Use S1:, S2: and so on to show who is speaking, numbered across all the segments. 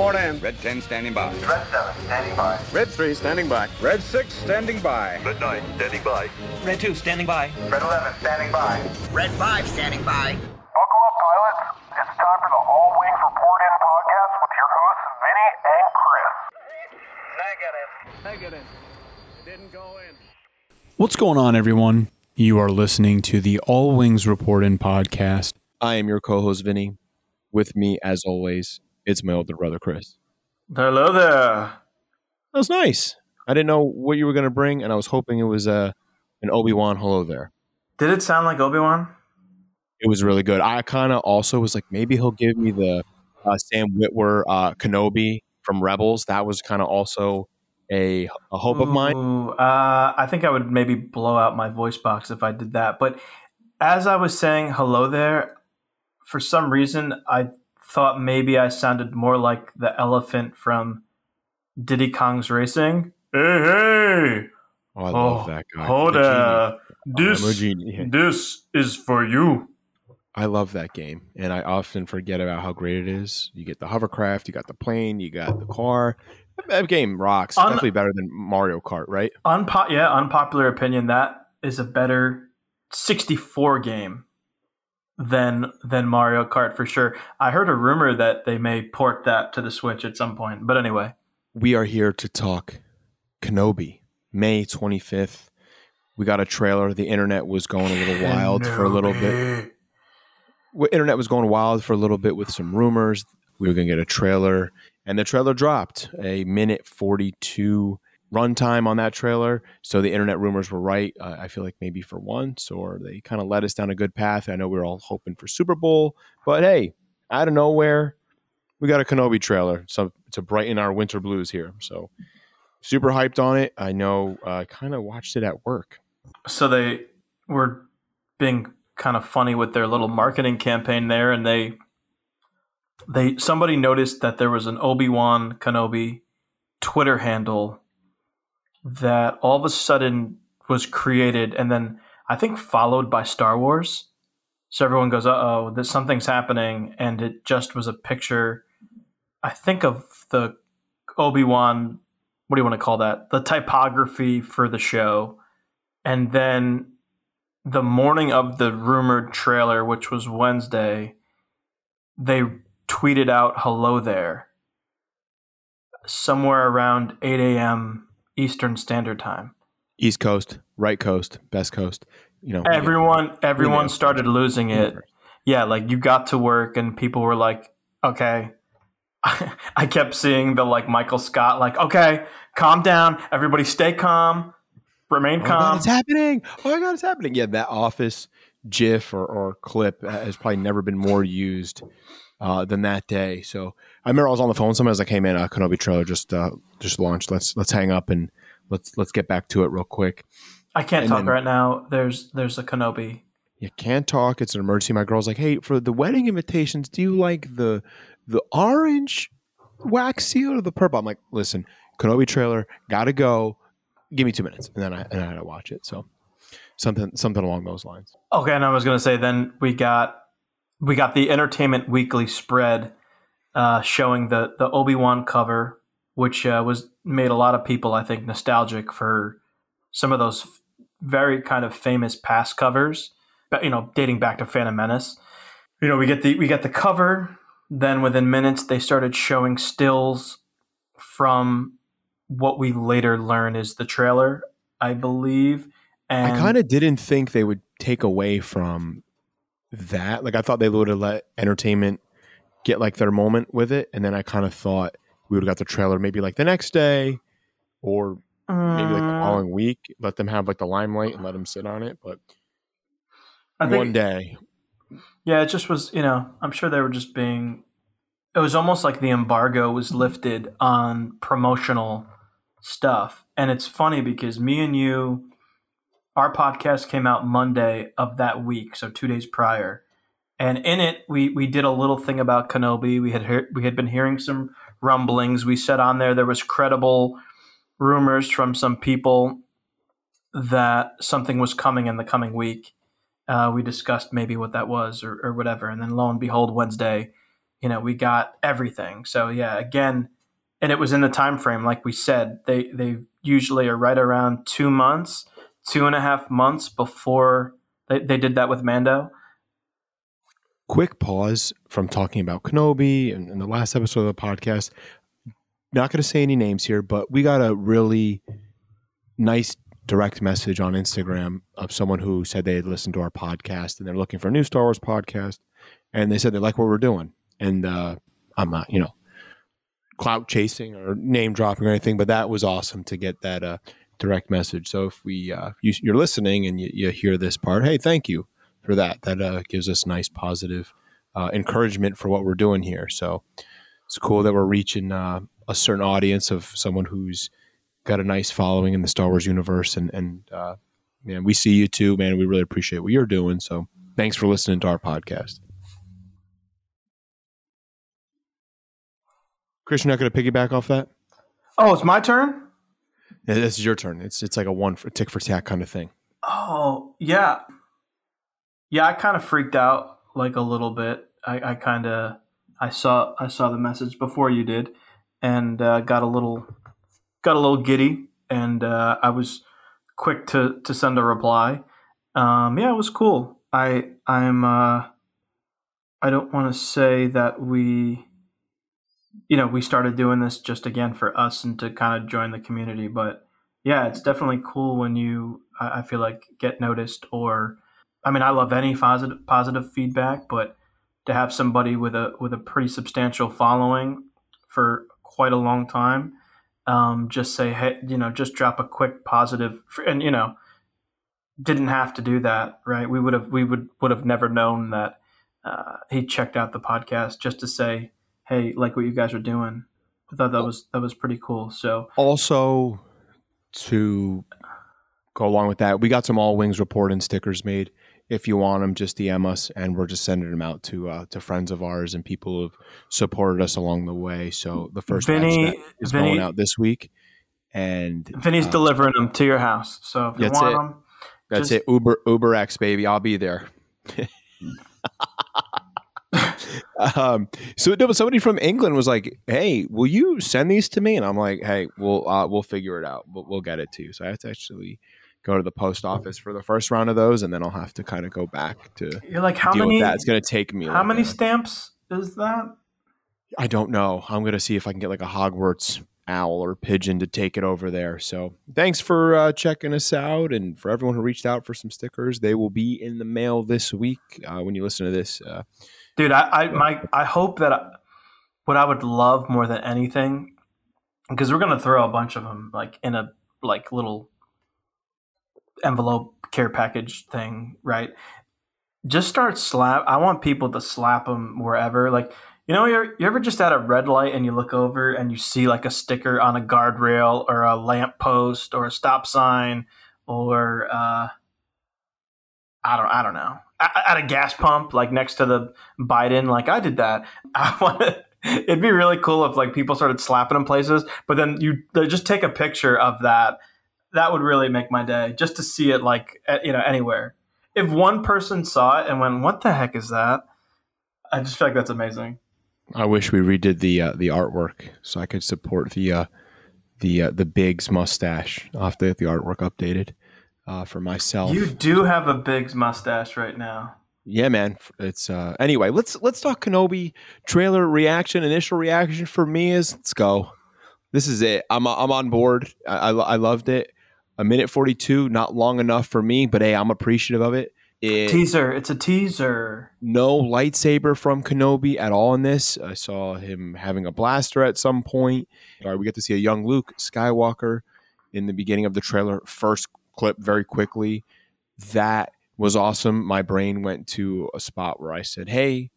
S1: report in.
S2: Red 10 standing by.
S3: Red 7, standing by.
S1: Red 3 standing by. Red 6 standing by.
S3: Red 9, standing by.
S4: Red 2, standing by.
S3: Red 11, standing by.
S5: Red 5, standing by.
S3: Buckle up, pilots. It's time for the All Wings Report In podcast with your hosts, Vinny and Chris.
S1: Negative. Negative. Didn't go in.
S6: What's going on, everyone? You are listening to the All Wings Report In podcast.
S7: I am your co-host Vinny. With me, as always, it's my older brother Chris.
S8: Hello there.
S7: That was nice. I didn't know what you were going to bring, and I was hoping it was uh, an Obi Wan hello there.
S8: Did it sound like Obi Wan?
S7: It was really good. I kind of also was like, maybe he'll give me the uh, Sam Witwer uh, Kenobi from Rebels. That was kind of also a, a hope of mine.
S8: Uh, I think I would maybe blow out my voice box if I did that. But as I was saying hello there, for some reason I thought maybe I sounded more like the elephant from Diddy Kong's Racing. Hey, hey!
S7: Oh, I love that guy.
S8: Hold
S7: The
S8: uh, this,
S7: I'm a genie.
S8: this is for you.
S7: I love that game, and I often forget about how great it is. You get the hovercraft, you got the plane, you got the car. That game rocks.
S8: Un-
S7: Definitely better than Mario Kart, right?
S8: Unpo- yeah, unpopular opinion. That is a better 64 game than than Mario Kart for sure. I heard a rumor that they may port that to the Switch at some point. But anyway,
S7: We are here to talk Kenobi, May 25th. We got a trailer. The internet was going a little wild for a little bit. Internet was going wild for a little bit with some rumors. We were going to get a trailer, and the trailer dropped a minute 42 runtime on that trailer. So the internet rumors were right. Uh, I feel like maybe for once, or they kind of led us down a good path. I know we were all hoping for Super Bowl, but hey, out of nowhere, we got a Kenobi trailer. So to brighten our winter blues here. So super hyped on it. I know. I uh, kind of watched it at work.
S8: So they were being kind of funny with their little marketing campaign there, and they they somebody noticed that there was an Obi Wan Kenobi Twitter handle that all of a sudden was created, and then I think followed by Star Wars. So everyone goes, "Uh oh, that something's happening," and it just was a picture. I think of the Obi Wan. What do you want to call that? The typography for the show and then the morning of the rumored trailer, which was Wednesday, they tweeted out "Hello there" somewhere around 8 a.m. Eastern Standard Time.
S7: East Coast, right coast, best coast. You know,
S8: Everyone, everyone started losing it. Yeah, like you got to work and people were like, "Okay." I kept seeing the like Michael Scott, like, "Okay, calm down, everybody, stay calm, remain
S7: Oh my God,
S8: calm."
S7: it's happening! Oh my god, it's happening! Yeah, that Office GIF or, or clip has probably never been more used uh, than that day. So I remember I was on the phone. was like, "Hey man, uh, Kenobi trailer just uh, just launched. Let's let's hang up and let's let's get back to it real quick."
S8: I can't
S7: And
S8: talk
S7: then-
S8: right now. There's there's a Kenobi.
S7: You can't talk. It's an emergency. My girl's like, "Hey, for the wedding invitations, do you like the the orange wax seal or the purple?" I'm like, "Listen, Kenobi trailer, gotta go. Give me two minutes, and then I and I had to watch it." So something something along those lines.
S8: Okay, and I was gonna say then we got we got the Entertainment Weekly spread uh, showing the the Obi Wan cover, which uh, was made a lot of people I think nostalgic for some of those f- very kind of famous past covers, but, you know, dating back to Phantom Menace. You know, we get the we get the cover. Then within minutes, they started showing stills from what we later learn is the trailer, I believe. And
S7: I kind of didn't think they would take away from that. Like I thought they would have let entertainment get like their moment with it, and then I kind of thought we would have got the trailer maybe like the next day, or maybe like the
S8: Mm,
S7: following week. Let them have like the limelight and let them sit on it. But
S8: I think-
S7: one day,
S8: Yeah, it just was, you know, I'm sure they were just being it was almost like the embargo was lifted on promotional stuff. And it's funny because me and you our podcast came out Monday of that week, so 2 days prior. And in it we we did a little thing about Kenobi. We had heard, we had been hearing some rumblings. We said on there there was credible rumors from some people that something was coming in the coming week. Uh, we discussed maybe what that was or, or whatever. And then lo and behold, Wednesday, you know, we got everything. So yeah, again, and it was in the time frame, like we said, they they usually are right around two months, two and a half months before they, they did that with Mando.
S7: Quick pause from talking about Kenobi and, and the last episode of the podcast. Not going to say any names here, but we got a really nice direct message on Instagram of someone who said they had listened to our podcast and they're looking for a new Star Wars podcast, and they said they like what we're doing. And uh, I'm not, you know, clout chasing or name dropping or anything, but that was awesome to get that uh, direct message. So if we uh, you, are listening and you, you, hear this part, hey, thank you for that. That uh, gives us nice positive uh, encouragement for what we're doing here. So it's cool that we're reaching uh, a certain audience of someone who's got a nice following in the Star Wars universe, and and uh, man, we see you too, man. We really appreciate what you're doing. So thanks for listening to our podcast. Chris, you're not going to piggyback off that?
S8: Oh, it's my turn.
S7: Yeah, this is your turn. It's it's like a one for tick for tack kind of thing.
S8: Oh yeah, yeah. I kind of freaked out like a little bit. I, I kind of I saw I saw the message before you did, and uh, got a little got a little giddy, and uh, I was quick to to send a reply. Um, yeah, it was cool. I I'm uh, I don't want to say that we you know we started doing this just again for us and to kind of join the community, but yeah, it's definitely cool when you I, I feel like get noticed or I mean I love any positive positive feedback, but to have somebody with a with a pretty substantial following for quite a long time um, just say, hey, you know, just drop a quick positive, and you know, didn't have to do that, right? We would have, we would would have never known that uh, he checked out the podcast just to say, hey, like what you guys are doing. I thought that was that was pretty cool. So
S7: also to go along with that, we got some All Wings Report In stickers made if you want them, just DM us, and we're just sending them out to uh, to friends of ours and people who've supported us along the way. So the first Vinny, is Vinny, going out this week, and
S8: Vinny's uh, delivering them to your house. So if you want
S7: it.
S8: them,
S7: that's just... it. Uber Uber X baby, I'll be there. um, so somebody from England was like, "Hey, will you send these to me?" And I'm like, "Hey, we'll uh, we'll figure it out. We'll, we'll get it to you." So I have to actually go to the post office for the first round of those, and then I'll have to kind of go back to.
S8: You're like, how many?
S7: That. It's going to take me.
S8: How many stamps is that?
S7: I don't know. I'm going to see if I can get like a Hogwarts owl or pigeon to take it over there. So thanks for uh, checking us out, and for everyone who reached out for some stickers, they will be in the mail this week uh, when you listen to this. Uh,
S8: Dude, I, I my I hope that I, what I would love more than anything, because we're going to throw a bunch of them like in a like little envelope care package thing, right? Just start slap. I want people to slap them wherever. Like, you know, you're, you ever just at a red light and you look over and you see like a sticker on a guardrail or a lamp post or a stop sign or uh, I don't I don't know at, a gas pump like next to the Biden. Like I did that. I want to. It'd be really cool if like people started slapping them places, but then you just take a picture of that that would really make my day just to see it like you know anywhere. If one person saw it and went, "What the heck is that?" I just feel like that's amazing.
S7: I wish we redid the uh, the artwork so I could support the uh, the uh, the Biggs mustache. I'll have to get the artwork updated uh, for myself.
S8: You do have a Biggs mustache right now.
S7: Yeah, man. It's uh, anyway. Let's let's talk Kenobi trailer reaction. Initial reaction for me is let's go. This is it. I'm I'm on board. I, I, I loved it a minute 42, not long enough for me, but hey, I'm appreciative of it. it
S8: teaser. It's a teaser.
S7: No lightsaber from Kenobi at all in this. I saw him having a blaster at some point. All right, we get to see a young Luke Skywalker in the beginning of the trailer. First clip, very quickly. That was awesome. My brain went to a spot where I said, hey,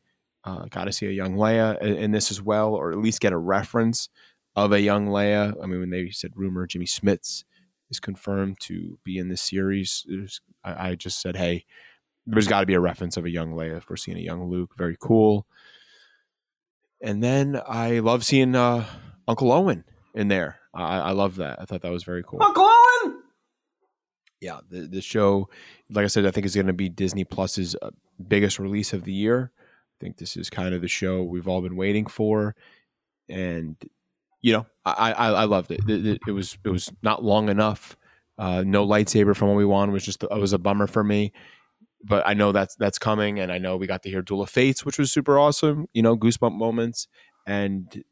S7: uh, got to see a young Leia in, this as well, or at least get a reference of a young Leia. I mean, when they said rumor Jimmy Smits is confirmed to be in this series, was, I, I, just said, hey, there's got to be a reference of a young Leia. If we're seeing a young Luke, very cool. And then I love seeing uh, Uncle Owen in there. I, I love that. I thought that was very cool.
S8: Uncle Owen.
S7: Yeah, the the show, like I said, I think is going to be Disney Plus's uh, biggest release of the year. I think this is kind of the show we've all been waiting for, and you know, I I, I loved it. It, it was it was not long enough. Uh, no lightsaber from Obi Wan was just it was a bummer for me. But I know that's that's coming, and I know we got to hear Duel of Fates, which was super awesome. You know, goosebump moments, and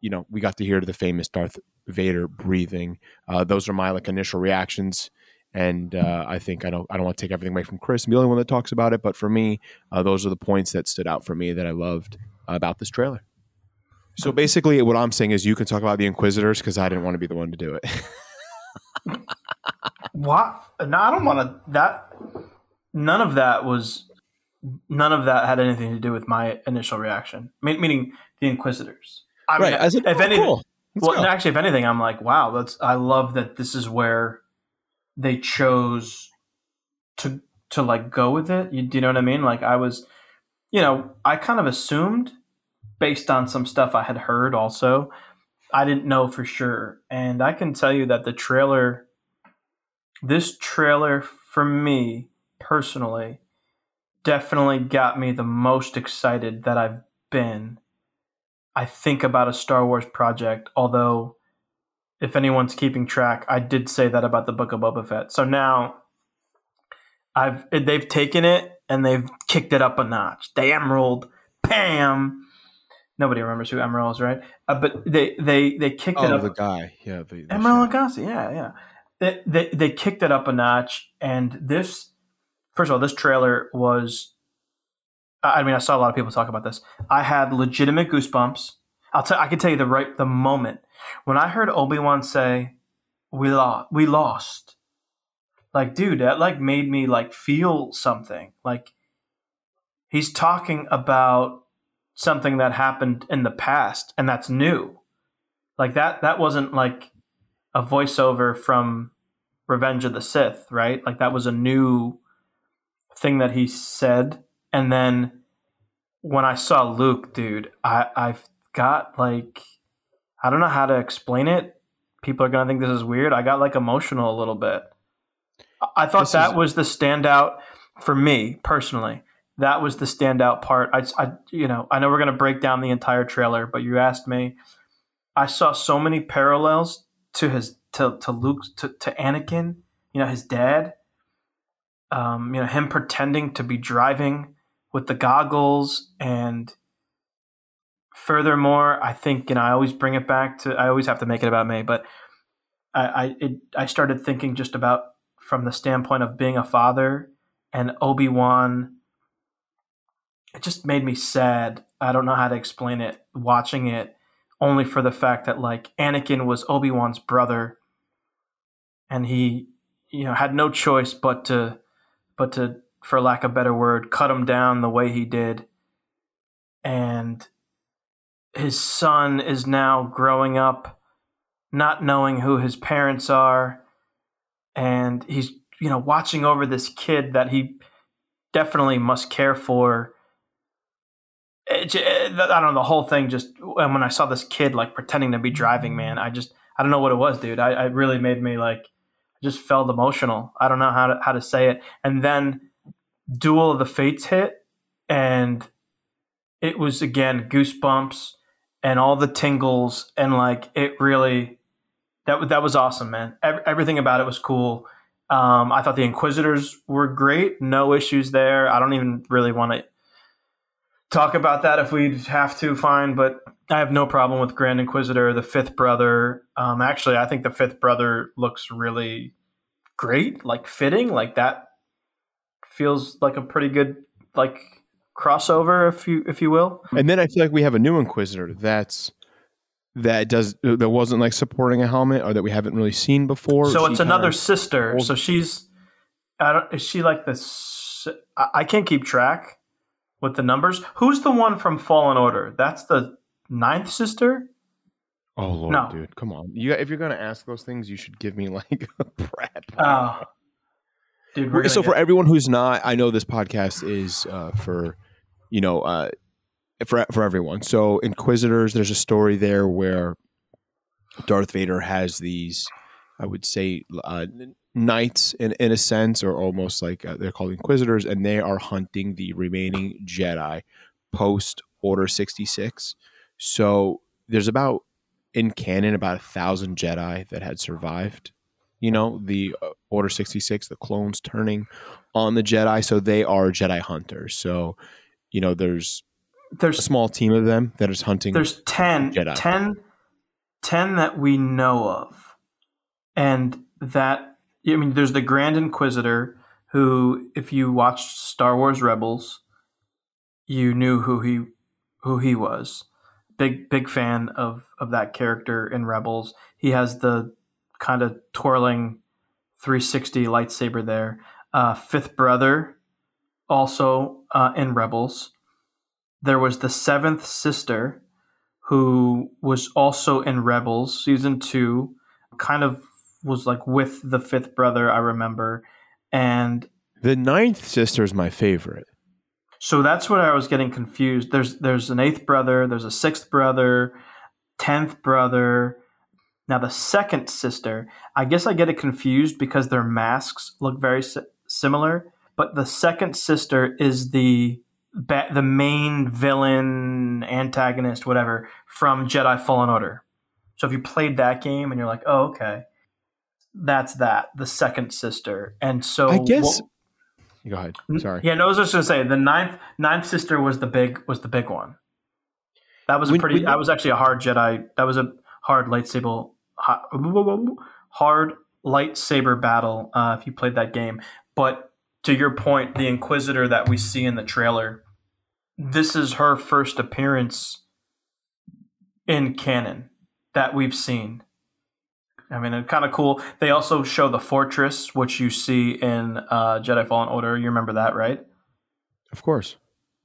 S7: you know we got to hear the famous Darth Vader breathing. Uh, those are my like initial reactions, and uh, I think I don't I don't want to take everything away from Chris. I'm the only one that talks about it, but for me, uh, those are the points that stood out for me that I loved about this trailer. So basically, what I'm saying is you can talk about the Inquisitors because I didn't want to be the one to do it.
S8: What? No, I don't want to. That none of that was. None of that had anything to do with my initial reaction. Me- meaning the Inquisitors. I mean,
S7: I said,
S8: if
S7: oh,
S8: anything,
S7: cool.
S8: Well,
S7: go.
S8: actually, if anything, I'm like, wow, that's. I love that this is where they chose to to like go with it. You, do you know what I mean? Like, I was, you know, I kind of assumed based on some stuff I had heard. Also, I didn't know for sure, and I can tell you that the trailer, this trailer for me personally, definitely got me the most excited that I've been. I think about a Star Wars project, although if anyone's keeping track, I did say that about the Book of Boba Fett. So now I've they've taken it and they've kicked it up a notch. The Emeril, Pam. Nobody remembers who Emeril is, right? Uh, but they they they kicked it
S7: oh,
S8: up.
S7: the guy, yeah, the, the
S8: Emeril Lagasse, yeah, yeah. They, they they kicked it up a notch, and this, first of all, this trailer was. I mean, I saw a lot of people talk about this. I had legitimate goosebumps. I'll tell. I can tell you the right the moment when I heard Obi Wan say, "We lost. We lost." Like, dude, that like made me like feel something. Like, he's talking about something that happened in the past, and that's new. Like that. That wasn't like a voiceover from Revenge of the Sith, right? Like that was a new thing that he said. And then when I saw Luke, dude, I, I've got like I don't know how to explain it. People are gonna think this is weird. I got like emotional a little bit. I- thought
S7: This
S8: that
S7: is-
S8: was the standout for me personally. That was the standout part. I, I, you know, I know we're gonna break down the entire trailer, but you asked me. I saw so many parallels to his to to Luke to, to Anakin, you know, his dad. Um, you know, him pretending to be driving with the goggles and furthermore, I think, you know, I always bring it back to I always have to make it about me, but I I it, I started thinking just about from the standpoint of being a father and Obi-Wan it just made me sad. I don't know how to explain it watching it only for the fact that like Anakin was Obi-Wan's brother and he you know had no choice but to but to for lack of a better word cut him down the way he did and his son is now growing up not knowing who his parents are and he's you know watching over this kid that he definitely must care for it, j- I don't know the whole thing. Just and when I saw this kid like pretending to be driving, man, I just I don't know what it was, dude. I, I really made me like just felt emotional. I don't know how to how to say it. And then Duel of the Fates hit, and it was again goosebumps and all the tingles, and like it really that was that was awesome, man. Ev- everything about it was cool. Um, I thought the Inquisitors were great. No issues there. I don't even really want to talk about that if we have to, fine. But I have no problem with Grand Inquisitor, the fifth brother. Um, actually, I think the fifth brother looks really great, like fitting, like that feels like a pretty good like crossover, if you if you will.
S7: And then I feel like we have a new Inquisitor that's that does that wasn't like supporting a helmet or that we haven't really seen before.
S8: So
S7: She
S8: it's another sister.
S7: old-
S8: So she's, I don't, is she like the? I can't keep track with the numbers. Who's the one from Fallen Order? That's the ninth sister.
S7: Oh lord,
S8: No.
S7: dude, come on! You if you're gonna ask those things, you should give me like a prep.
S8: Oh, dude.
S7: So for everyone who's not, I know this podcast is uh, for you know uh, for for everyone. So Inquisitors, there's a story there where Darth Vader has these, I would say, uh, knights in in a sense, or almost like uh, they're called Inquisitors, and they are hunting the remaining Jedi post Order 66. So there's about in canon about a thousand Jedi that had survived. You know, the uh, Order 66, the clones turning on the Jedi. So they are Jedi hunters. So, you know, there's
S8: There's a
S7: small team of them that is hunting.
S8: there's 10,
S7: Jedi.
S8: 10, 10 that we know of. And that, I mean, there's the Grand Inquisitor, who, if you watched Star Wars Rebels, you knew who he who he was. Big big fan of of that character in Rebels. He has the kind of twirling 360 lightsaber there. Uh, fifth brother, also uh, in Rebels. There was the seventh sister, who was also in Rebels season two, kind of was like with the fifth brother. I remember, and
S7: the ninth sister is my favorite.
S8: so that's what I was getting confused. There's there's an eighth brother, there's a sixth brother, tenth brother. Now the second sister, I guess I get it confused because their masks look very si- similar. But the second sister is the ba- the main villain, antagonist, whatever from Jedi Fallen Order. So if you played that game and you're like, oh okay, that's that the second sister. And so
S7: I guess.
S8: what-
S7: Go ahead.
S8: N-
S7: Sorry.
S8: Yeah, no, I was just gonna say the ninth ninth sister was the big was the big one. That was a
S7: When-
S8: pretty.
S7: when-
S8: that was actually a hard Jedi. That was a hard lightsaber hard lightsaber battle. Uh, if you played that game, but to your point, the Inquisitor that we see in the trailer, this is her first appearance in canon that we've seen. I mean, it's kind of cool. They also show the fortress, which you see in uh, Jedi Fallen Order. You remember that, right?
S7: Of course.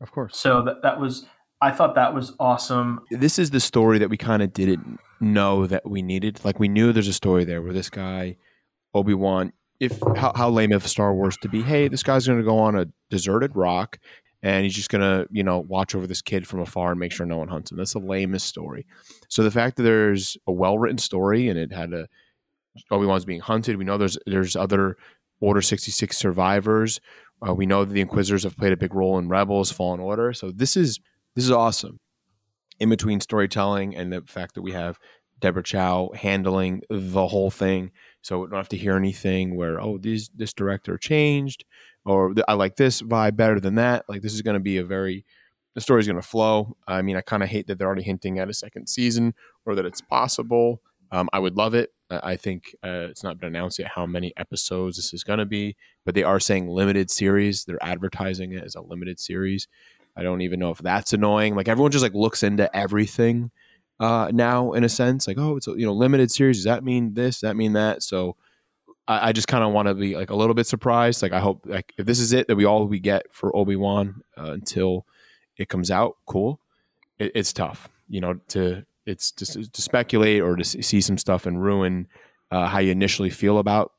S7: Of course.
S8: So that that was. I thought that was awesome.
S7: this is the story that we kind of didn't know that we needed. Like we knew there's a story there where this guy, Obi Wan, if how, how lame of Star Wars to be, hey, this guy's going to go on a deserted rock and he's just to you know watch over this kid from afar and make sure no one hunts him. That's the lamest story. So the fact that there's a well written story and it had a Obi Wan's being hunted. We know there's there's other Order sixty six survivors. Uh, we know that the Inquisitors have played a big role in Rebels, Fallen Order. So this is this is awesome. In between storytelling and the fact that we have Deborah Chow handling the whole thing, so we don't have to hear anything where oh this this director changed or I like this vibe better than that. Like this is going to be a very the story's going to flow. I mean, I kind of hate that they're already hinting at a second season or that it's possible. Um, I would love it. I think uh, it's not been announced yet how many episodes this is going to be, but they are saying limited series. They're advertising it as a limited series. I don't even know if that's annoying. Like everyone just like looks into everything uh, now in a sense. Like, oh, it's a you know limited series. Does that mean this? Does that mean that? So I, I just kind of want to be like a little bit surprised. Like I hope like if this is it that we all we get for Obi Wan uh, until it comes out, cool. It, it's tough, you know, to it's just to speculate or to see some stuff and ruin uh, how you initially feel about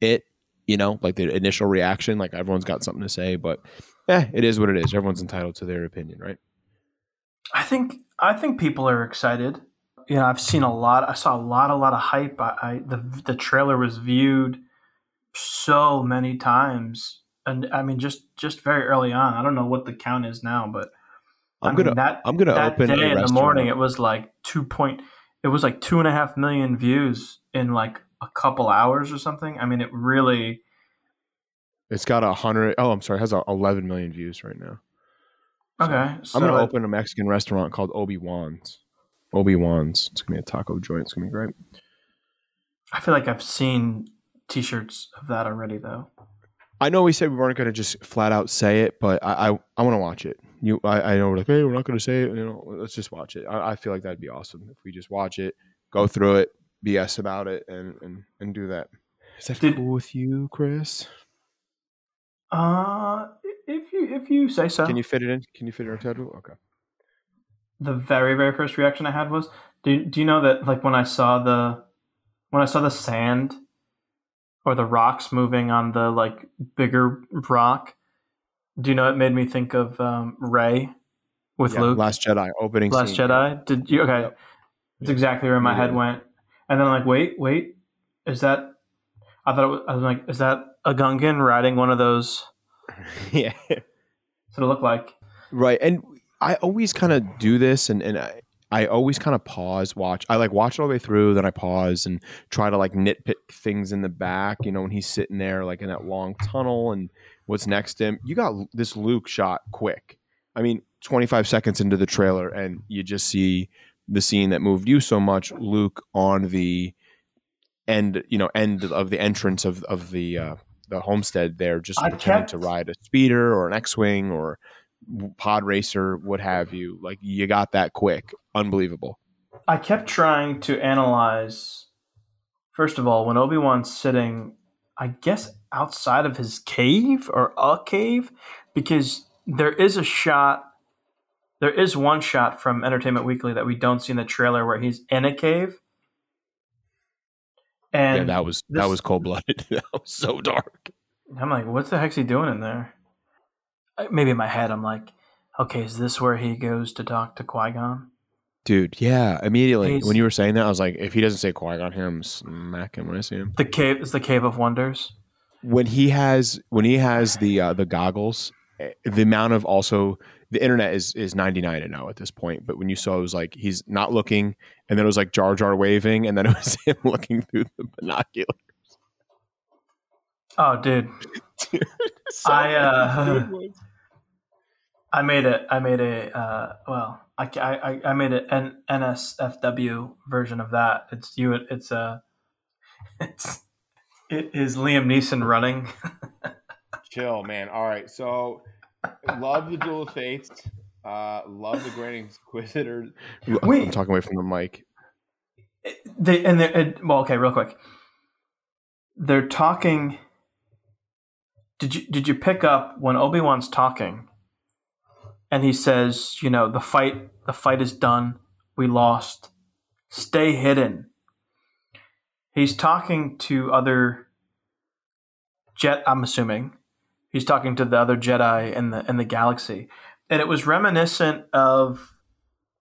S7: it. You know, like the initial reaction. Like everyone's got something to say, but eh, it is what it is. Everyone's entitled to their opinion, right?
S8: I think I think people are excited. You know, I've seen a lot. I saw a lot, a lot of hype. I, I the the trailer was viewed so many times, and I mean, just just very early on. I don't know what the count is now, but
S7: I'm
S8: I
S7: gonna
S8: that
S7: I'm gonna
S8: that
S7: open
S8: day in the morning. It was like two point. It was like two and a half million views in like a couple hours or something. I mean, it really.
S7: It's got a hundred. Oh, I'm sorry. It has a 11 million views right now.
S8: Okay, so
S7: I'm gonna
S8: it-
S7: open a Mexican restaurant called Obi Wan's. Obi Wan's. It's gonna be a taco joint. It's gonna be great.
S8: I feel like I've seen T-shirts of that already, though.
S7: I know we said we weren't gonna just flat out say it, but I I, I want to watch it. You, I, I know we're like, hey, we're not gonna say it. You know, let's just watch it. I, I feel like that'd be awesome if we just watch it, go through it, BS about it, and and and do that. Is that
S8: Did-
S7: cool with you, Chris?
S8: Uh, if you if you say so.
S7: Can you fit it in? Can you fit it in our schedule? Okay.
S8: The very very first reaction I had was, do do you know that like when I saw the when I saw the sand or the rocks moving on the like bigger rock, do you know it made me think of um, Rey with
S7: Yeah,
S8: Luke
S7: Last Jedi opening.
S8: Last
S7: scene.
S8: Jedi? Did you okay?
S7: Yep.
S8: That's exactly where my head went. And then I'm like, wait, wait, is that? I thought it was, I was like, is that a Gungan riding one of those?
S7: yeah.
S8: What it look like?
S7: Right. And I always kind of do this, and and I, I always kind of pause, watch. I like watch it all the way through, then I pause and try to like nitpick things in the back. You know, when he's sitting there like in that long tunnel, and what's next to him. You got this Luke shot quick. I mean, 25 seconds into the trailer, and you just see the scene that moved you so much, Luke on the end, you know, end of the entrance of of the uh, the homestead there, just
S8: I
S7: pretending
S8: kept-
S7: to ride a speeder or an X-wing or pod racer, what have you. Like you got that quick, unbelievable.
S8: I kept trying to analyze. First of all, when Obi Wan's sitting, I guess outside of his cave or a cave, because there is a shot. There is one shot from Entertainment Weekly that we don't see in the trailer where he's in a cave. And
S7: yeah, that was that was cold blooded. that was so dark.
S8: I'm like, what the heck's he doing in there? Maybe in my head, I'm like, okay, is this where he goes to talk to Qui Gon?
S7: Dude, yeah, immediately
S8: He's-
S7: when you were saying that, I was like, if he doesn't say Qui Gon here, I'm smack him when I see him.
S8: The cave is the Cave of Wonders.
S7: when he has when he has the uh, the goggles, eh, the amount of also the internet is is ninety nine and now at this point. But when you saw it was like he's not looking, and then it was like Jar Jar waving, and then it was him looking through the binoculars
S8: Oh, dude,
S7: So
S8: I, uh. I made it. I made a uh, well. I, I I made an NSFW version of that. It's you. It's a. It's it is Liam Neeson running.
S7: chill, man. All right, so love the Duel of Fates. Uh, love the Grand Inquisitor. I'm talking away from the mic.
S8: they and they and, well, okay, real quick. They're talking. Did you did you pick up when Obi Wan's talking, and he says, you know, the fight the fight is done. We lost. Stay hidden. He's talking to other jet. I'm assuming he's talking to the other Jedi in the in the galaxy, and it was reminiscent of.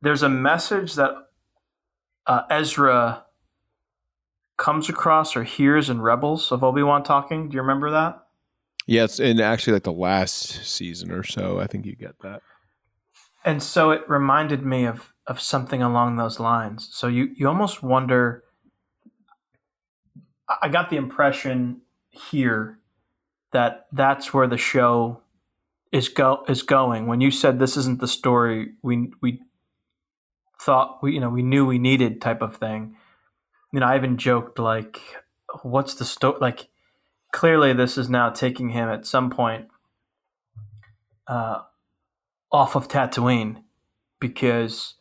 S8: There's a message that uh, Ezra comes across or hears in Rebels of Obi Wan talking. Do you remember that?
S7: Yes, in actually like the last season or so. I think you get that.
S8: And so it reminded me of of something along those lines. So you you almost wonder. I- got the impression here that that's where the show is go is going. When you said this isn't the story we we thought we you know we knew we needed type of thing. You know, I even joked like, "What's the story?" Like, clearly this is now taking him at some point uh, off of Tatooine because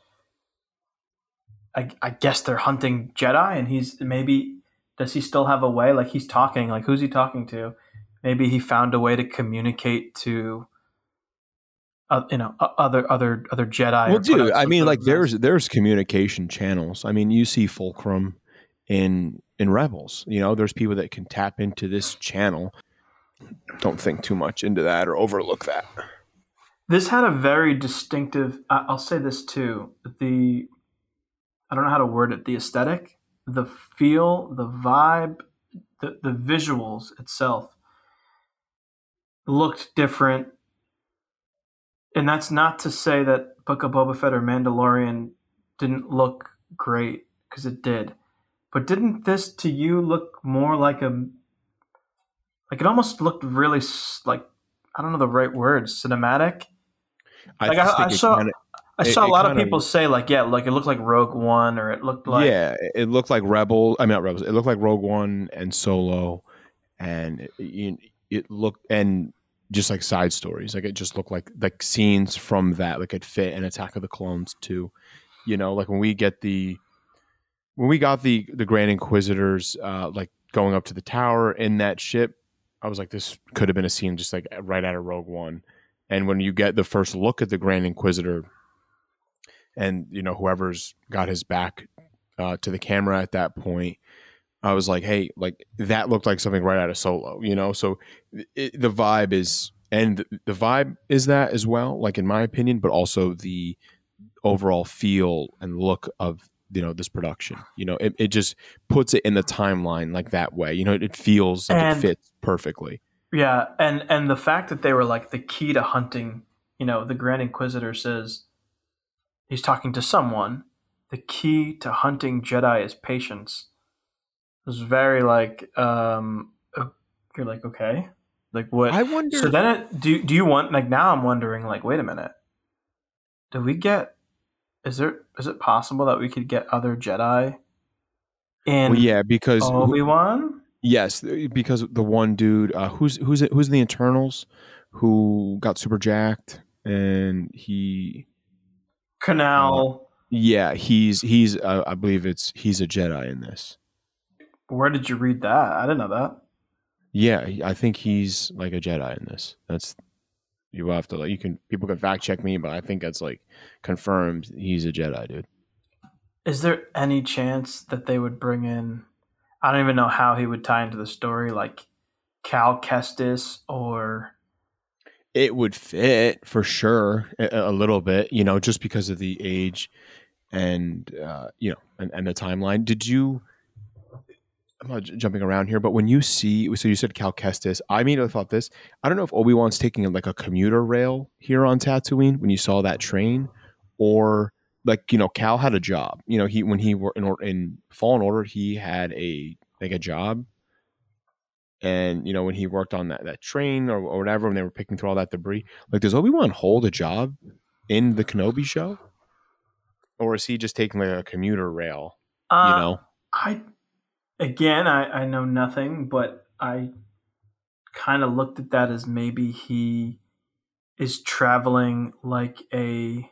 S8: I, I guess they're hunting Jedi, and he's maybe does he still have a way? Like he's talking, like who's he talking to? Maybe he found a way to communicate to, uh, you know, other other other Jedi.
S7: well, dude, I mean, like there's there's communication channels. I mean, you see Fulcrum in in Rebels. You know, there's people that can tap into this channel. Don't think too much into that or overlook that.
S8: This had a very distinctive. I'll say this too. The I don't know how to word it. The aesthetic, the feel, the vibe, the the visuals itself looked different. And that's not to say that Book of Boba Fett or Mandalorian didn't look great because it did. But didn't this to you look more like a like it almost looked really like I don't know the right words cinematic.
S7: I
S8: Like, I- I saw-
S7: kinda-
S8: I
S7: It-
S8: saw a lot of
S7: kinda-
S8: people say like, yeah, like it looked like Rogue One, or it looked like
S7: yeah, it- it looked like Rebel. I mean, not Rebels. It looked like Rogue One and Solo, and it, it, it looked and just like side stories. Like it just looked like like scenes from that. Like it fit in Attack of the Clones too. You know, like when we get the when we got the the Grand Inquisitors, uh, like going up to the tower in that ship. I was like, this could have been a scene just like right out of Rogue One. And when you get the first look at the Grand Inquisitor, and you know whoever's got his back uh, to the camera at that point i was like hey like that looked like something right out of solo you know? So it, the vibe is and the vibe is that as well like in my opinion but also the overall feel and look of you know this production you know? It, it just puts it in the timeline like that way you know? It, it feels like
S8: And-
S7: it fits perfectly
S8: Yeah, and and the fact that they were like the key to hunting, you know, the Grand Inquisitor says he's talking to someone. The key to hunting Jedi is patience. It was very like um, you're like okay, like what?
S7: I wonder.
S8: So then, it, do do you want like now? I'm wondering like, wait a minute, do we get? Is there is it possible that we could get other Jedi in
S7: well, yeah, because
S8: Obi Wan?
S7: Yes, because the one dude uh, who's who's who's in the Eternals who got super jacked and he
S8: Kumail.
S7: yeah he's he's uh, I believe it's he's a Jedi in this.
S8: Where did you read that? I didn't know that.
S7: Yeah, I think he's like a Jedi in this. That's you have to like you can people can fact check me, but I think that's like confirmed he's a Jedi, dude.
S8: Is there any chance that they would bring in? I don't even know how he would tie into the story, like Cal Kestis or
S7: It would fit for sure a, a little bit, you know, just because of the age and uh, you know and, and the timeline. Did you? I'm not j- jumping around here, but when you see, so you said Cal Kestis, I immediately thought this. I don't know if Obi Wan's taking like a commuter rail here on Tatooine when you saw that train, or like you know Cal had a job. You know he when he were in, or- in Fallen Order he had a like a job, and you know when he worked on that that train or, or whatever when they were picking through all that debris. Like does Obi Wan hold a job in the Kenobi show, or is he just taking like a commuter rail?
S8: uh,
S7: You know.
S8: I again, I, I know nothing, but I kind of looked at that as maybe he is traveling like a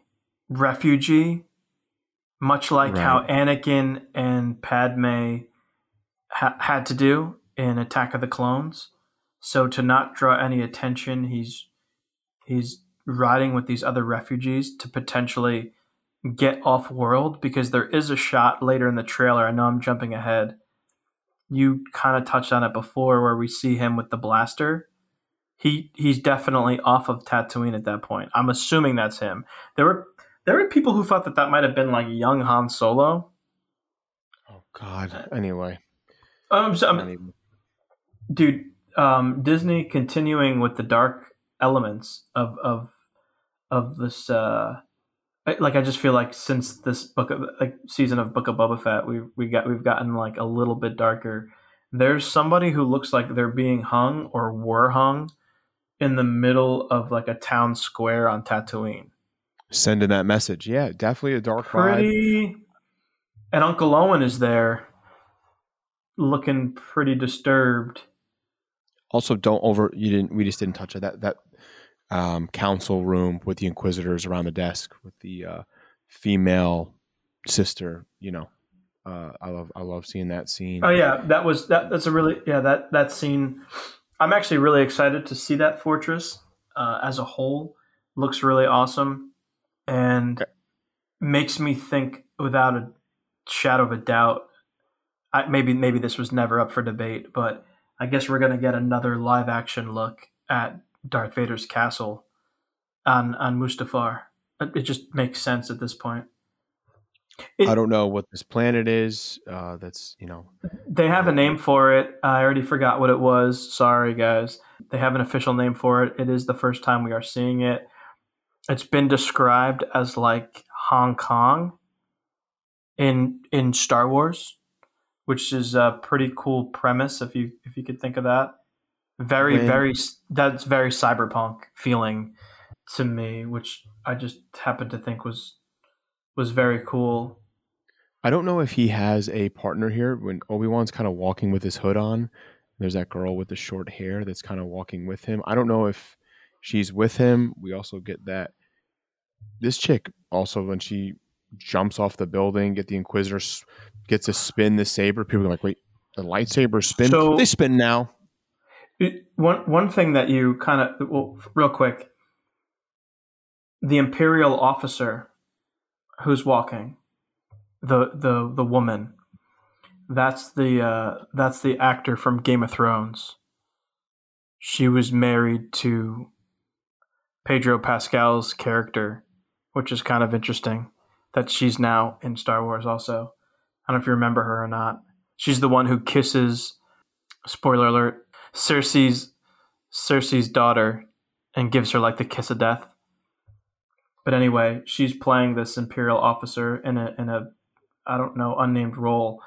S8: refugee, much like how Anakin and Padme ha- had to do in Attack of the Clones. So to not draw any attention, he's he's riding with these other refugees to potentially get off world because there is a shot later in the trailer. I know I'm jumping ahead. You kind of touched on it before where we see him with the blaster. He he's definitely off of Tatooine at that point. I'm assuming that's him. There were there were people who thought that that might have been like young Han Solo.
S7: Oh God. Anyway,
S8: Um, so, um, dude, um, Disney continuing with the dark elements of of of this. Uh, like I just feel like since this book of like season of Book of Boba Fett, we we got we've gotten like a little bit darker. There's somebody who looks like they're being hung or were hung in the middle of like a town square on Tatooine.
S7: Sending that message. Yeah, definitely a dark vibe.
S8: Pretty, and Uncle Owen is there, looking pretty disturbed.
S7: Also, don't over. You didn't. We just didn't touch it. That that um, council room with the Inquisitors around the desk with the uh, female sister. You know, uh, I love I love seeing that scene.
S8: Oh yeah, that was that. That's a really yeah that that scene. I'm actually really excited to see that fortress uh, as a whole. Looks really awesome, and
S7: Okay.
S8: makes me think without a shadow of a doubt. I, maybe maybe this was never up for debate, but I guess we're gonna get another live action look at Darth Vader's castle on on Mustafar. It just makes sense at this point. It-
S7: I don't know what this planet is. Uh, that's you know.
S8: They have a name for it. I already forgot what it was. Sorry, guys. They have an official name for it. It is the first time we are seeing it. It's been described as like Hong Kong in in Star Wars, which is a pretty cool premise if you if you could think of that. Very very that's very cyberpunk feeling to me, which I just happened to think was was very cool.
S7: I don't know if he has a partner here. When Obi Wan's kind of walking with his hood on, there's that girl with the short hair that's kind of walking with him. I don't know if she's with him. We also get that this chick also when she jumps off the building, get the Inquisitor gets to spin the saber. People are like, "Wait, the lightsaber spin?
S8: So-
S7: they spin now."
S8: It- one one thing that you kind of well, real quick, the imperial officer who's walking, the the the woman, that's the uh, that's the actor from Game of Thrones. She was married to Pedro Pascal's character, which is kind of interesting. That she's now in Star Wars. Also, I don't know if you remember her or not. She's the one who kisses. Spoiler alert Cersei's Cersei's daughter and gives her like the kiss of death. But anyway, she's playing this imperial officer in a in a I don't know unnamed role.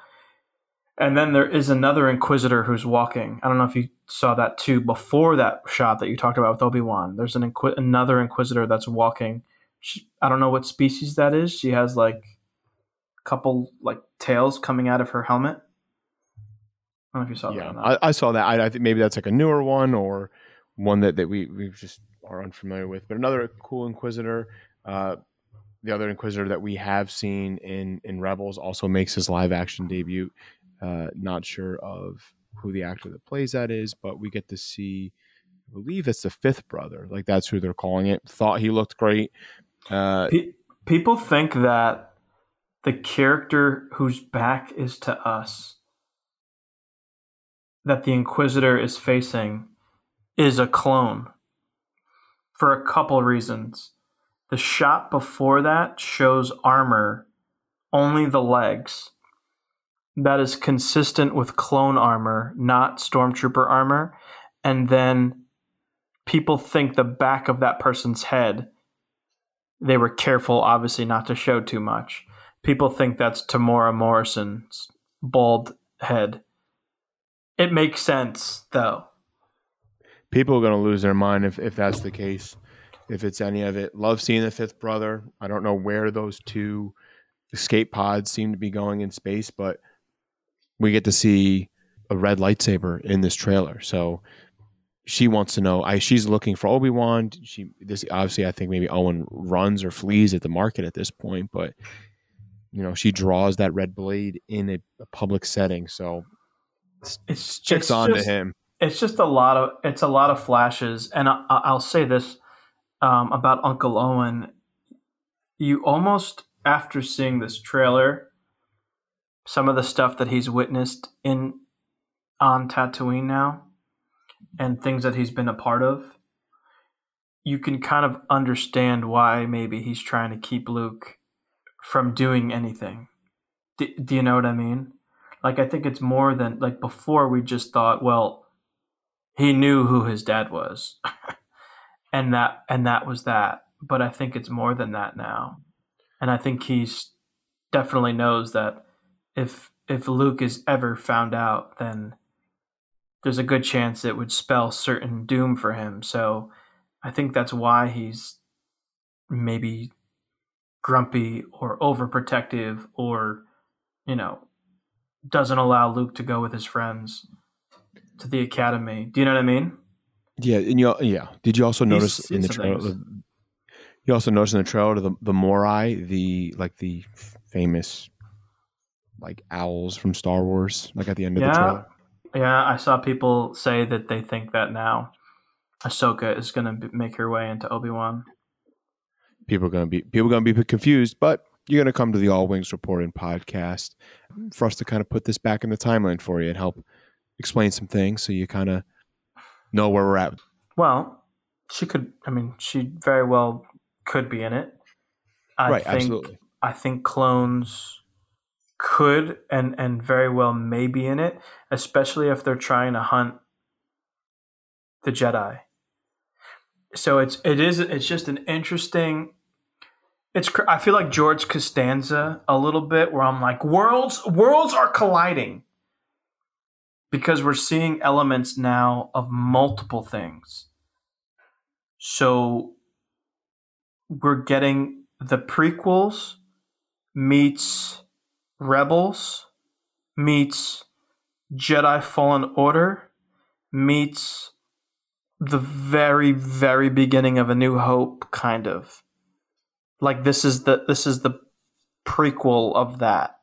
S8: And then there is another inquisitor who's walking. I don't know if you saw that too before that shot that you talked about with Obi Wan. There's an inqui- another inquisitor that's walking. She, I don't know what species that is. She has like a couple like tails coming out of her helmet. I don't know if you saw that.
S7: Yeah,
S8: or.
S7: I, I saw that. I, I think maybe that's like a newer one or one that, that we we just are unfamiliar with. But another cool Inquisitor. Uh, the other Inquisitor that we have seen in in Rebels also makes his live action debut. Uh, not sure of who the actor that plays that is, but we get to see. I believe it's the fifth brother. Like that's who they're calling it. Thought he looked great. Uh,
S8: Pe- people think that the character whose back is to us, that the Inquisitor is facing, is a clone for a couple reasons. The shot before that shows armor, only the legs. That is consistent with clone armor, not stormtrooper armor. And then people think the back of that person's head they were careful, obviously, not to show too much. People think that's Temuera Morrison's bald head. It makes sense, though.
S7: people are going to lose their mind if, if that's the case. If it's any of it, love seeing the fifth brother. I don't know where those two escape pods seem to be going in space, but we get to see a red lightsaber in this trailer. So she wants to know. I she's looking for Obi Wan. She this obviously I think maybe Owen runs or flees at the market at this point, but you know she draws that red blade in a, a public setting. So
S8: It's
S7: checks
S8: it's
S7: on
S8: just-
S7: to him.
S8: It's just a lot of it's a lot of flashes, and I, I'll say this um, about Uncle Owen: you almost after seeing this trailer, some of the stuff that he's witnessed in on Tatooine now, and things that he's been a part of, you can kind of understand why maybe he's trying to keep Luke from doing anything. D- do you know what I mean? Like, I think it's more than like before we just thought, well, he knew who his dad was, and that and that was that. But I think it's more than that now, and I think he's definitely knows that if if Luke is ever found out, then there's a good chance it would spell certain doom for him. So I think that's why he's maybe grumpy or overprotective or you know doesn't allow Luke to go with his friends to the academy. Do you know what I mean?
S7: Yeah, and you yeah. Did you also notice in the trailer?
S8: things.
S7: You also noticed in the trailer the the Morai, the like the famous like owls from Star Wars, like at the end of the trailer.
S8: Yeah, I saw people say that they think that now Ahsoka is going to make her way into Obi Wan.
S7: People are gonna be people are gonna be confused, but you're gonna come to the All Wings Report In podcast for us to kind of put this back in the timeline for you and help explain some things so you kind of know where we're at.
S8: Well, she could. I mean, she very well could be in it. I
S7: right,
S8: think,
S7: absolutely.
S8: I think clones could and and very well may be in it, especially if they're trying to hunt the Jedi. So it's it is it's just an interesting. It's I feel like George Costanza a little bit where I'm like worlds worlds are colliding because we're seeing elements now of multiple things. So we're getting the prequels meets Rebels meets Jedi Fallen Order meets the very very beginning of A New Hope kind of. Like this is the this is the prequel of that.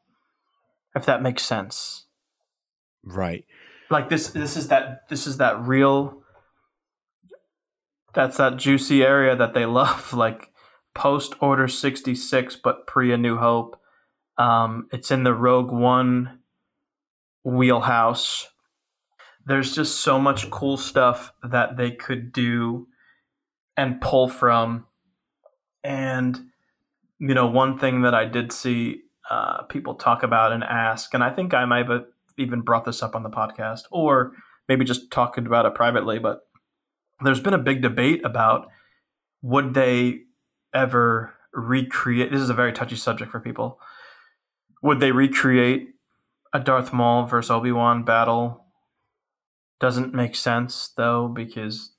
S8: If that makes sense
S7: Right.
S8: like this this is that this is that real that's that juicy area that they love like post order 66 but pre a new hope um it's in the rogue one wheelhouse there's just so much cool stuff that they could do and pull from and you know one thing that i did see uh, people talk about and ask and i think i might have even brought this up on the podcast or maybe just talking about it privately but there's been a big debate about would they ever recreate? This is a very touchy subject for people. Would they recreate a Darth Maul versus Obi Wan battle? Doesn't make sense though because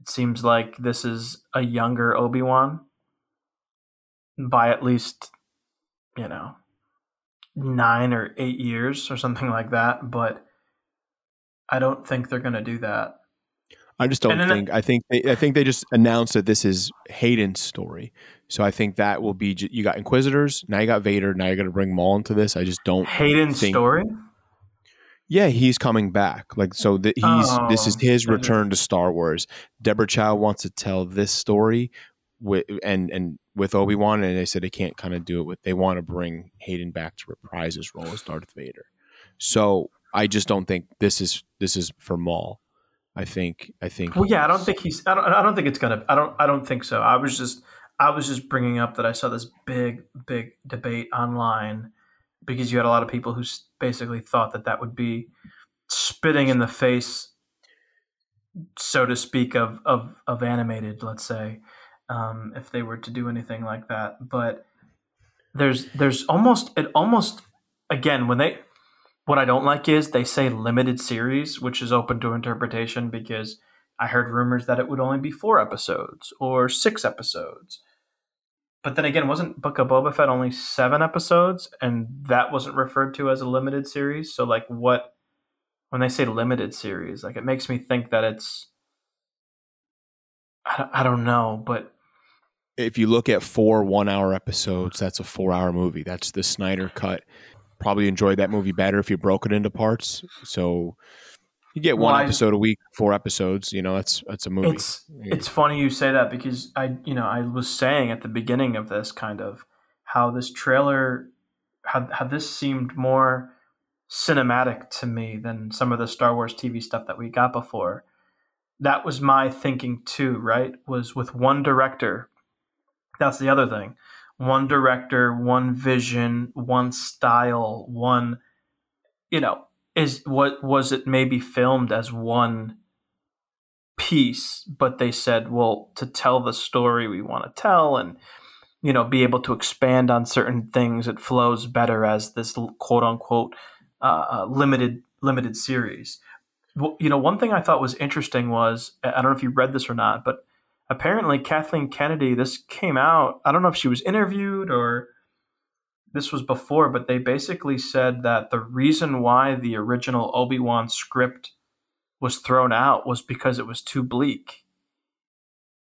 S8: it seems like this is a younger Obi Wan by at least you know nine or eight years or something like that. But I don't think they're going to do that.
S7: I just don't
S8: then- uh,
S7: think. I think they, I think they just announced that this is Hayden's story. So I think that will be. You got Inquisitors. Now you got Vader. Now you're going to bring Maul into this. I just don't.
S8: Hayden's
S7: think-
S8: story.
S7: Yeah, he's coming back. Like so that he's this is
S8: Oh,
S7: his return to Star Wars. Deborah Chow wants to tell this story with and and with Obi Wan, and they said they can't kind of do it with. They want to bring Hayden back to reprise his role as Darth Vader. So I just don't think this is this is for Maul. I think I think.
S8: Well, yeah, I don't think he's. I don't. I don't think it's gonna. I don't. I don't think so. I was just. I was just bringing up that I saw this big, big debate online because you had a lot of people who basically thought that that would be spitting in the face, so to speak, of of of animated. Let's say, um, if they were to do anything like that, but there's there's almost it almost again when they what I don't like is they say limited series, which is open to interpretation because I heard rumors that it would only be four episodes or six episodes. But then again, wasn't Book of Boba Fett only seven episodes, and that wasn't referred to as a limited series? So, like, what when they say limited series, like, it makes me think that it's I I don't know, but
S7: if you look at four one hour episodes, that's a four hour movie. That's the Snyder cut. Probably enjoyed that movie better if you broke it into parts. So you get one
S8: Well, I-
S7: episode a week, four episodes. You know, that's that's a movie.
S8: It's it's funny you say that because I you know I was saying at the beginning of this kind of how this trailer how how this seemed more cinematic to me than some of the Star Wars TV stuff that we got before. That was my thinking too, right? Was with one director. That's the other thing. One director, one vision, one style, one you know, is what was it maybe filmed as one piece, but they said, well, to tell the story we want to tell and you know be able to expand on certain things, it flows better as this quote unquote uh, uh, limited limited series. You know, one thing I thought was interesting was I don't know if you read this or not, but apparently Kathleen Kennedy, this came out. I don't know if she was interviewed or this was before, but they basically said that the reason why the original Obi Wan script was thrown out was because it was too bleak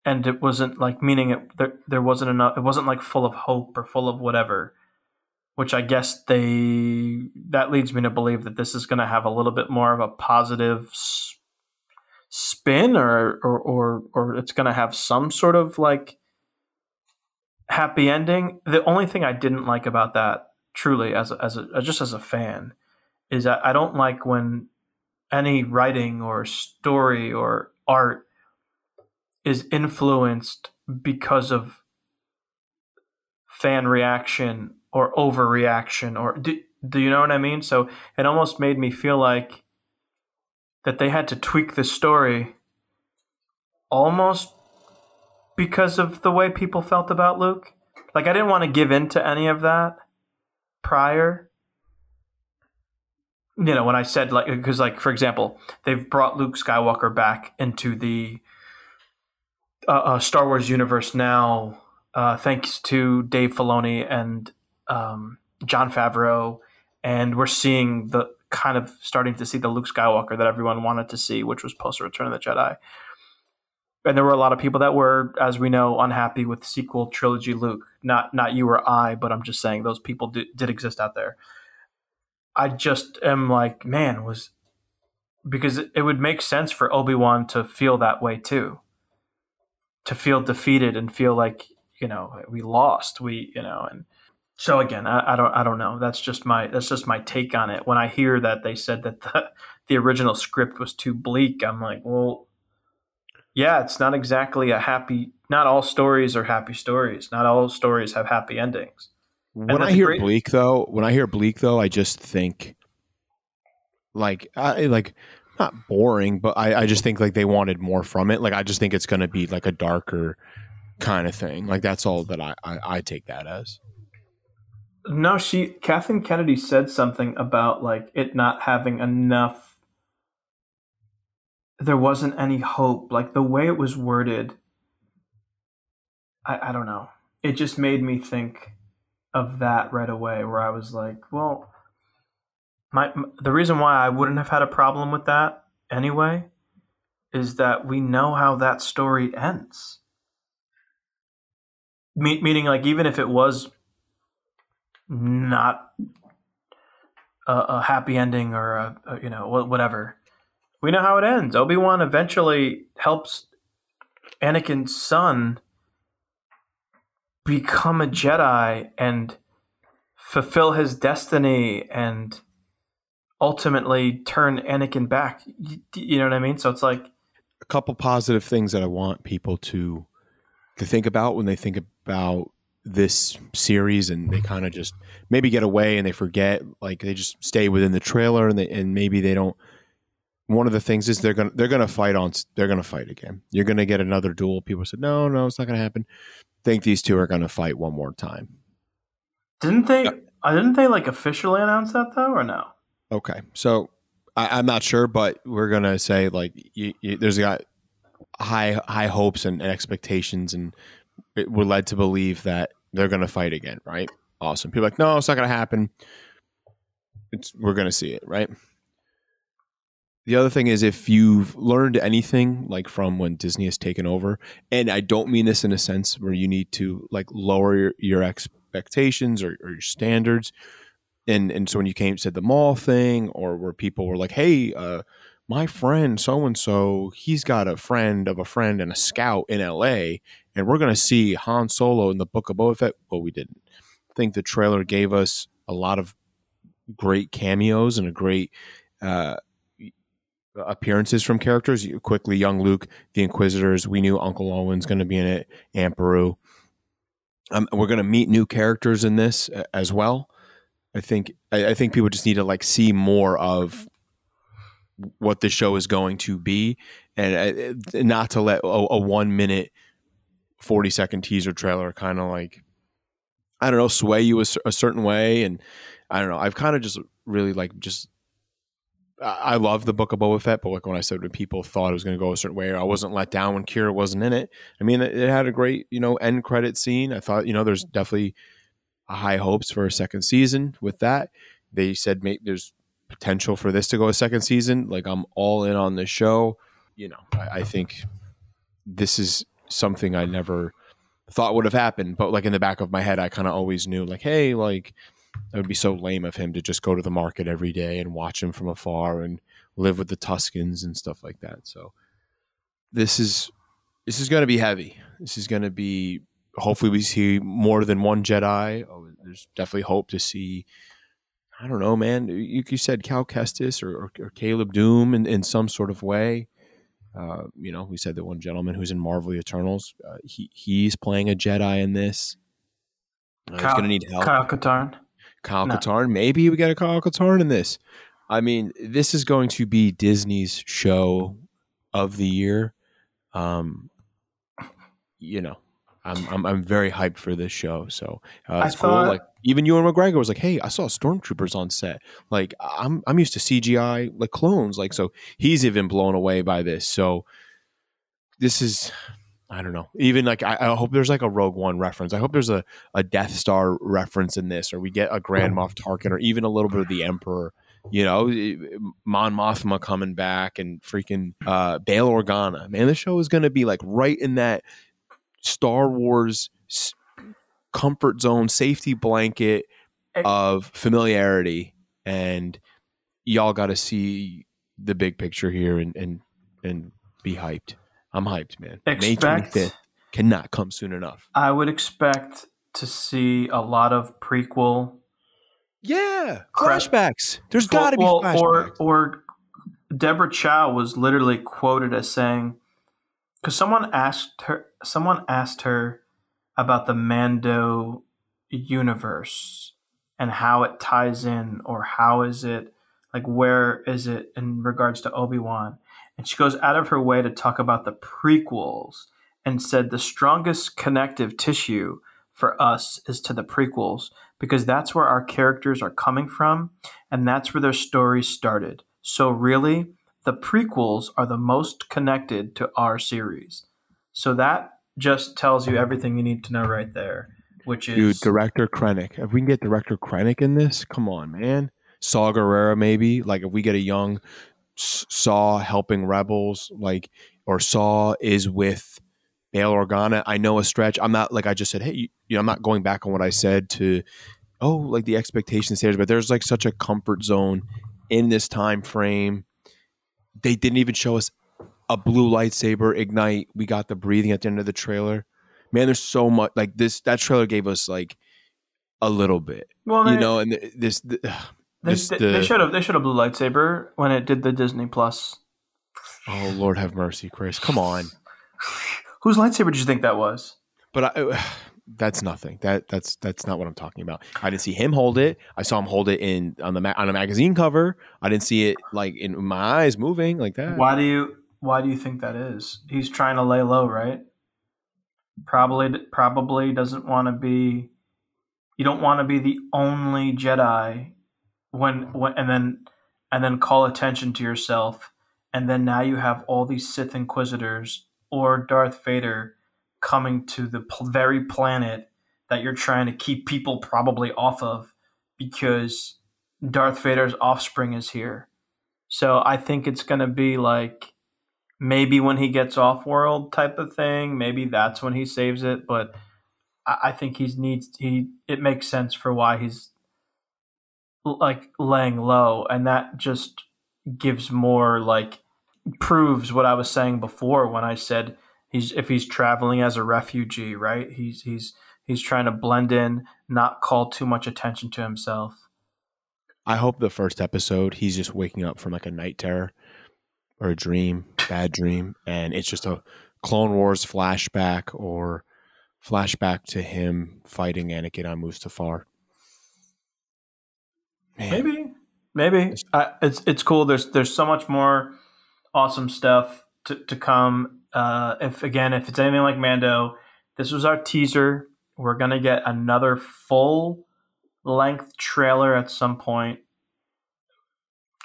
S8: and it wasn't like meaning it there, there wasn't enough it wasn't like full of hope or full of whatever which i guess they that leads me to believe that this is going to have a little bit more of a positive spin or or or, or it's going to have some sort of like happy ending. The only thing i didn't like about that truly as a, as a uh, just as a fan is that i don't like when any writing or story or art is influenced because of fan reaction or overreaction or do, do you know what i mean? So it almost made me feel like that they had to tweak the story almost because of the way people felt about luke. Like i didn't want to give in to any of that prior. You know when i said like because like for example they've brought luke skywalker back into the uh, uh, star wars universe now uh, thanks to dave filoni and um, jon favreau. And we're seeing the kind of starting to see the luke skywalker that everyone wanted to see which was post return of the jedi. And there were a lot of people that were as we know unhappy with sequel trilogy luke. Not not you or i but i'm just saying those people did, did exist out there. I just am like, man, was because it, would make sense for Obi Wan to feel that way too, to feel defeated and feel like you know we lost, we you know, and so again, I, I don't, I don't know. That's just my that's just my take on it. When I hear that they said that the the original script was too bleak, I'm like, well, yeah, it's not exactly a happy. Not all stories are happy stories. Not all stories have happy endings.
S7: When I hear
S8: great-
S7: bleak though, when I hear bleak though, I just think like I like not boring, but I, I just think like they wanted more from it. Like I just think it's gonna be like a darker kind of thing. Like that's all that I, I, I take that as.
S8: No, she Kathleen Kennedy said something about like it not having enough. There wasn't any hope. Like the way it was worded, I, I don't know. It just made me think of that right away, where I was like, well, my the reason why I wouldn't have had a problem with that anyway is that we know how that story ends. Me- meaning, like, even if it was not a, a happy ending or a, a, you know whatever, we know how it ends. Obi Wan eventually helps Anakin's son become a Jedi and fulfill his destiny and ultimately turn Anakin back. You, you know what I mean? So it's like
S7: a couple positive things that I want people to to think about when they think about this series and they kind of just maybe get away and they forget like they just stay within the trailer and they, and maybe they don't one of the things is they're to they're to fight on they're to fight again. You're to get another duel. People said no, no, it's not to happen. think these two are to fight one more time.
S8: Didn't they uh, didn't they like officially announce that though or no?
S7: Okay. So I, am not sure, but we're gonna say like you, you, there's got high high hopes and, and expectations, and we're led to believe that they're gonna fight again, right? Awesome. People like, no, it's not gonna happen. It's we're gonna see it, right? The other thing is if you've learned anything like from when Disney has taken over, and I don't mean this in a sense where you need to like lower your, your expectations or, or your standards and and so when you came said the Maul thing or where people were like hey uh, my friend so and so he's got a friend of a friend and a scout in LA and we're going to see Han Solo in the book of Boba Fett well we didn't. I think the trailer gave us a lot of great cameos and a great uh, appearances from characters. Quickly young Luke the Inquisitors we knew Uncle Owen's going to be in it Aunt Beru. Um, we're going to meet new characters in this uh, as well. I think I, I think people just need to like see more of what the show is going to be, and uh, not to let a, a one minute, forty second teaser trailer kind of like I don't know sway you a, a, certain way, and I don't know. I've kind of just really like just I love the book of Boba Fett, but like when I said when people thought it was going to go a certain way, I wasn't let down when Kira wasn't in it. I mean, it, it had a great you know end credit scene. I thought you know there's definitely high hopes for a second season with that. They said maybe there's potential for this to go a second season. Like I'm all in on this show. You know, I, I think this is something I never thought would have happened, but like in the back of my head, I kind of always knew like, hey, like it would be so lame of him to just go to the market every day and watch him from afar and live with the Tuskens and stuff like that. So this is this is going to be heavy. This is going to be hopefully we see more than one Jedi. Oh, there's definitely hope to see. I don't know, man. You, you said Cal Kestis or, or, or Caleb Dume in, in some sort of way. Uh, you know, we said the one gentleman who's in Marvel the Eternals, uh, he he's playing a Jedi in this. Uh, Kyle, he's going to need help.
S8: Kyle Katarn.
S7: Kyle no. Katarn. Maybe we get a Kyle Katarn in this. I mean, this is going to be Disney's show of the year. Um, you know, I'm, I'm, I'm very hyped for this show. So uh, it's cool. Like even Ewan McGregor was like, "Hey, I saw stormtroopers on set." Like I'm I'm used to CGI like clones. Like so he's even blown away by this. So this is I don't know. Even like I, I, hope there's like a Rogue One reference. I hope there's a, a Death Star reference in this, or we get a Grand Moff Tarkin, or even a little bit of the Emperor. You know, Mon Mothma coming back and freaking uh, Bail Organa. Man, the show is going to be like right in that Star Wars comfort zone, safety blanket eh. of familiarity, and y'all got to see the big picture here and and and be hyped. I'm hyped, man.
S8: Expect, May 25th
S7: cannot come soon enough.
S8: I would expect to see a lot of prequel.
S7: Yeah, flashbacks. There's got to be well, flashbacks.
S8: Or or Deborah Chow was literally quoted as saying, because someone asked her someone asked her about the Mando universe and how it ties in or how is it like where is it in regards to Obi-Wan and she goes out of her way to talk about the prequels and said the strongest connective tissue for us is to the prequels because that's where our characters are coming from and that's where their stories started. So, really, the prequels are the most connected to our series. So, that just tells you everything you need to know right there, which is.
S7: Dude, director Krennic. If we can get director Krennic in this, come on, man. Saw Gerrera, maybe. Like if we get a young Saw helping rebels, like or Saw is with Bail Organa. I know a stretch. I'm not like I just said. Hey, you, you know, I'm not going back on what I said to. Oh, like the expectation stage, but there's like such a comfort zone in this time frame. They didn't even show us a blue lightsaber ignite. We got the breathing at the end of the trailer. Man, there's so much like this. That trailer gave us like a little bit,
S8: well,
S7: you know, and th- this. th-
S8: they,
S7: this
S8: they,
S7: the-
S8: they should have they should have blue lightsaber when it did the Disney Plus.
S7: oh Lord, have mercy, Chris. Come on.
S8: Whose lightsaber did you think that was?
S7: But I, that's nothing. That that's that's not what I'm talking about. I didn't see him hold it. I saw him hold it in on the ma- on a magazine cover. I didn't see it like in my eyes moving like that.
S8: Why do you why do you think that is? He's trying to lay low, right? Probably probably doesn't want to be you don't want to be the only Jedi when when and then and then call attention to yourself and then now you have all these Sith inquisitors or Darth Vader coming to the very planet that you're trying to keep people probably off of because Darth Vader's offspring is here. So I think it's going to be like maybe when he gets off world type of thing. Maybe that's when he saves it. But I, I think he's needs he. It makes sense for why he's like laying low, and that just gives more like proves what I was saying before when I said he's if he's traveling as a refugee, right? He's he's he's trying to blend in, not call too much attention to himself.
S7: I hope the first episode he's just waking up from like a night terror or a dream, bad dream, and it's just a Clone Wars flashback or flashback to him fighting Anakin on Mustafar. Man,
S8: Maybe, maybe I, it's it's cool. There's there's so much more awesome stuff to to come. Uh, if again, if it's anything like Mando, this was our teaser. We're gonna get another full length trailer at some point.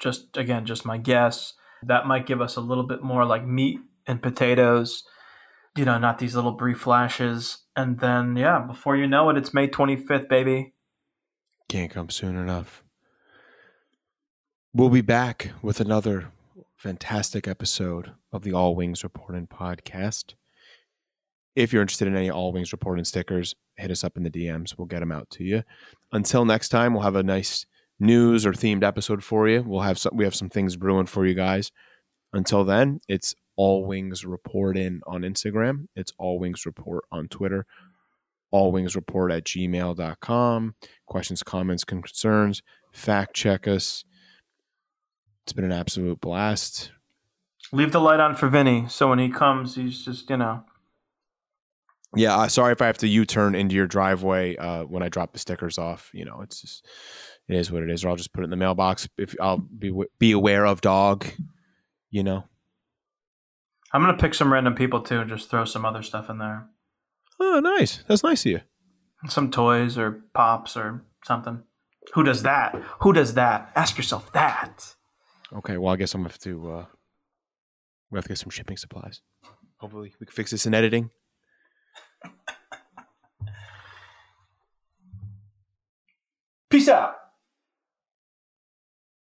S8: Just again, just my guess. That might give us a little bit more like meat and potatoes. You know, not these little brief flashes. And then, yeah, before you know it, it's May 25th, baby.
S7: Can't come soon enough. We'll be back with another fantastic episode of the All Wings Report In podcast. If you're interested in any All Wings Report In stickers, hit us up in the DMs. We'll get them out to you. Until next time, we'll have a nice news or themed episode for you. We'll have some we have some things brewing for you guys. Until then, it's All Wings Report in on Instagram. It's All Wings Report on Twitter. All Wings Report at gmail.com. Questions, comments, concerns, fact check us. It's been an absolute blast.
S8: Leave the light on for Vinny, so when he comes, he's just you know.
S7: Yeah, uh, sorry if I have to U-turn into your driveway uh, when I drop the stickers off. You know, it's just it is what it is. Or I'll just put it in the mailbox. If I'll be be aware of dog. You know.
S8: I'm gonna pick some random people too, and just throw some other stuff in there,
S7: Oh, nice. That's nice of you.
S8: some toys or pops or something. Who does that? Who does that? Ask yourself that.
S7: Okay, well, I guess I'm gonna have to. Uh, we have to get some shipping supplies. Hopefully, we can fix this in editing.
S8: Peace out.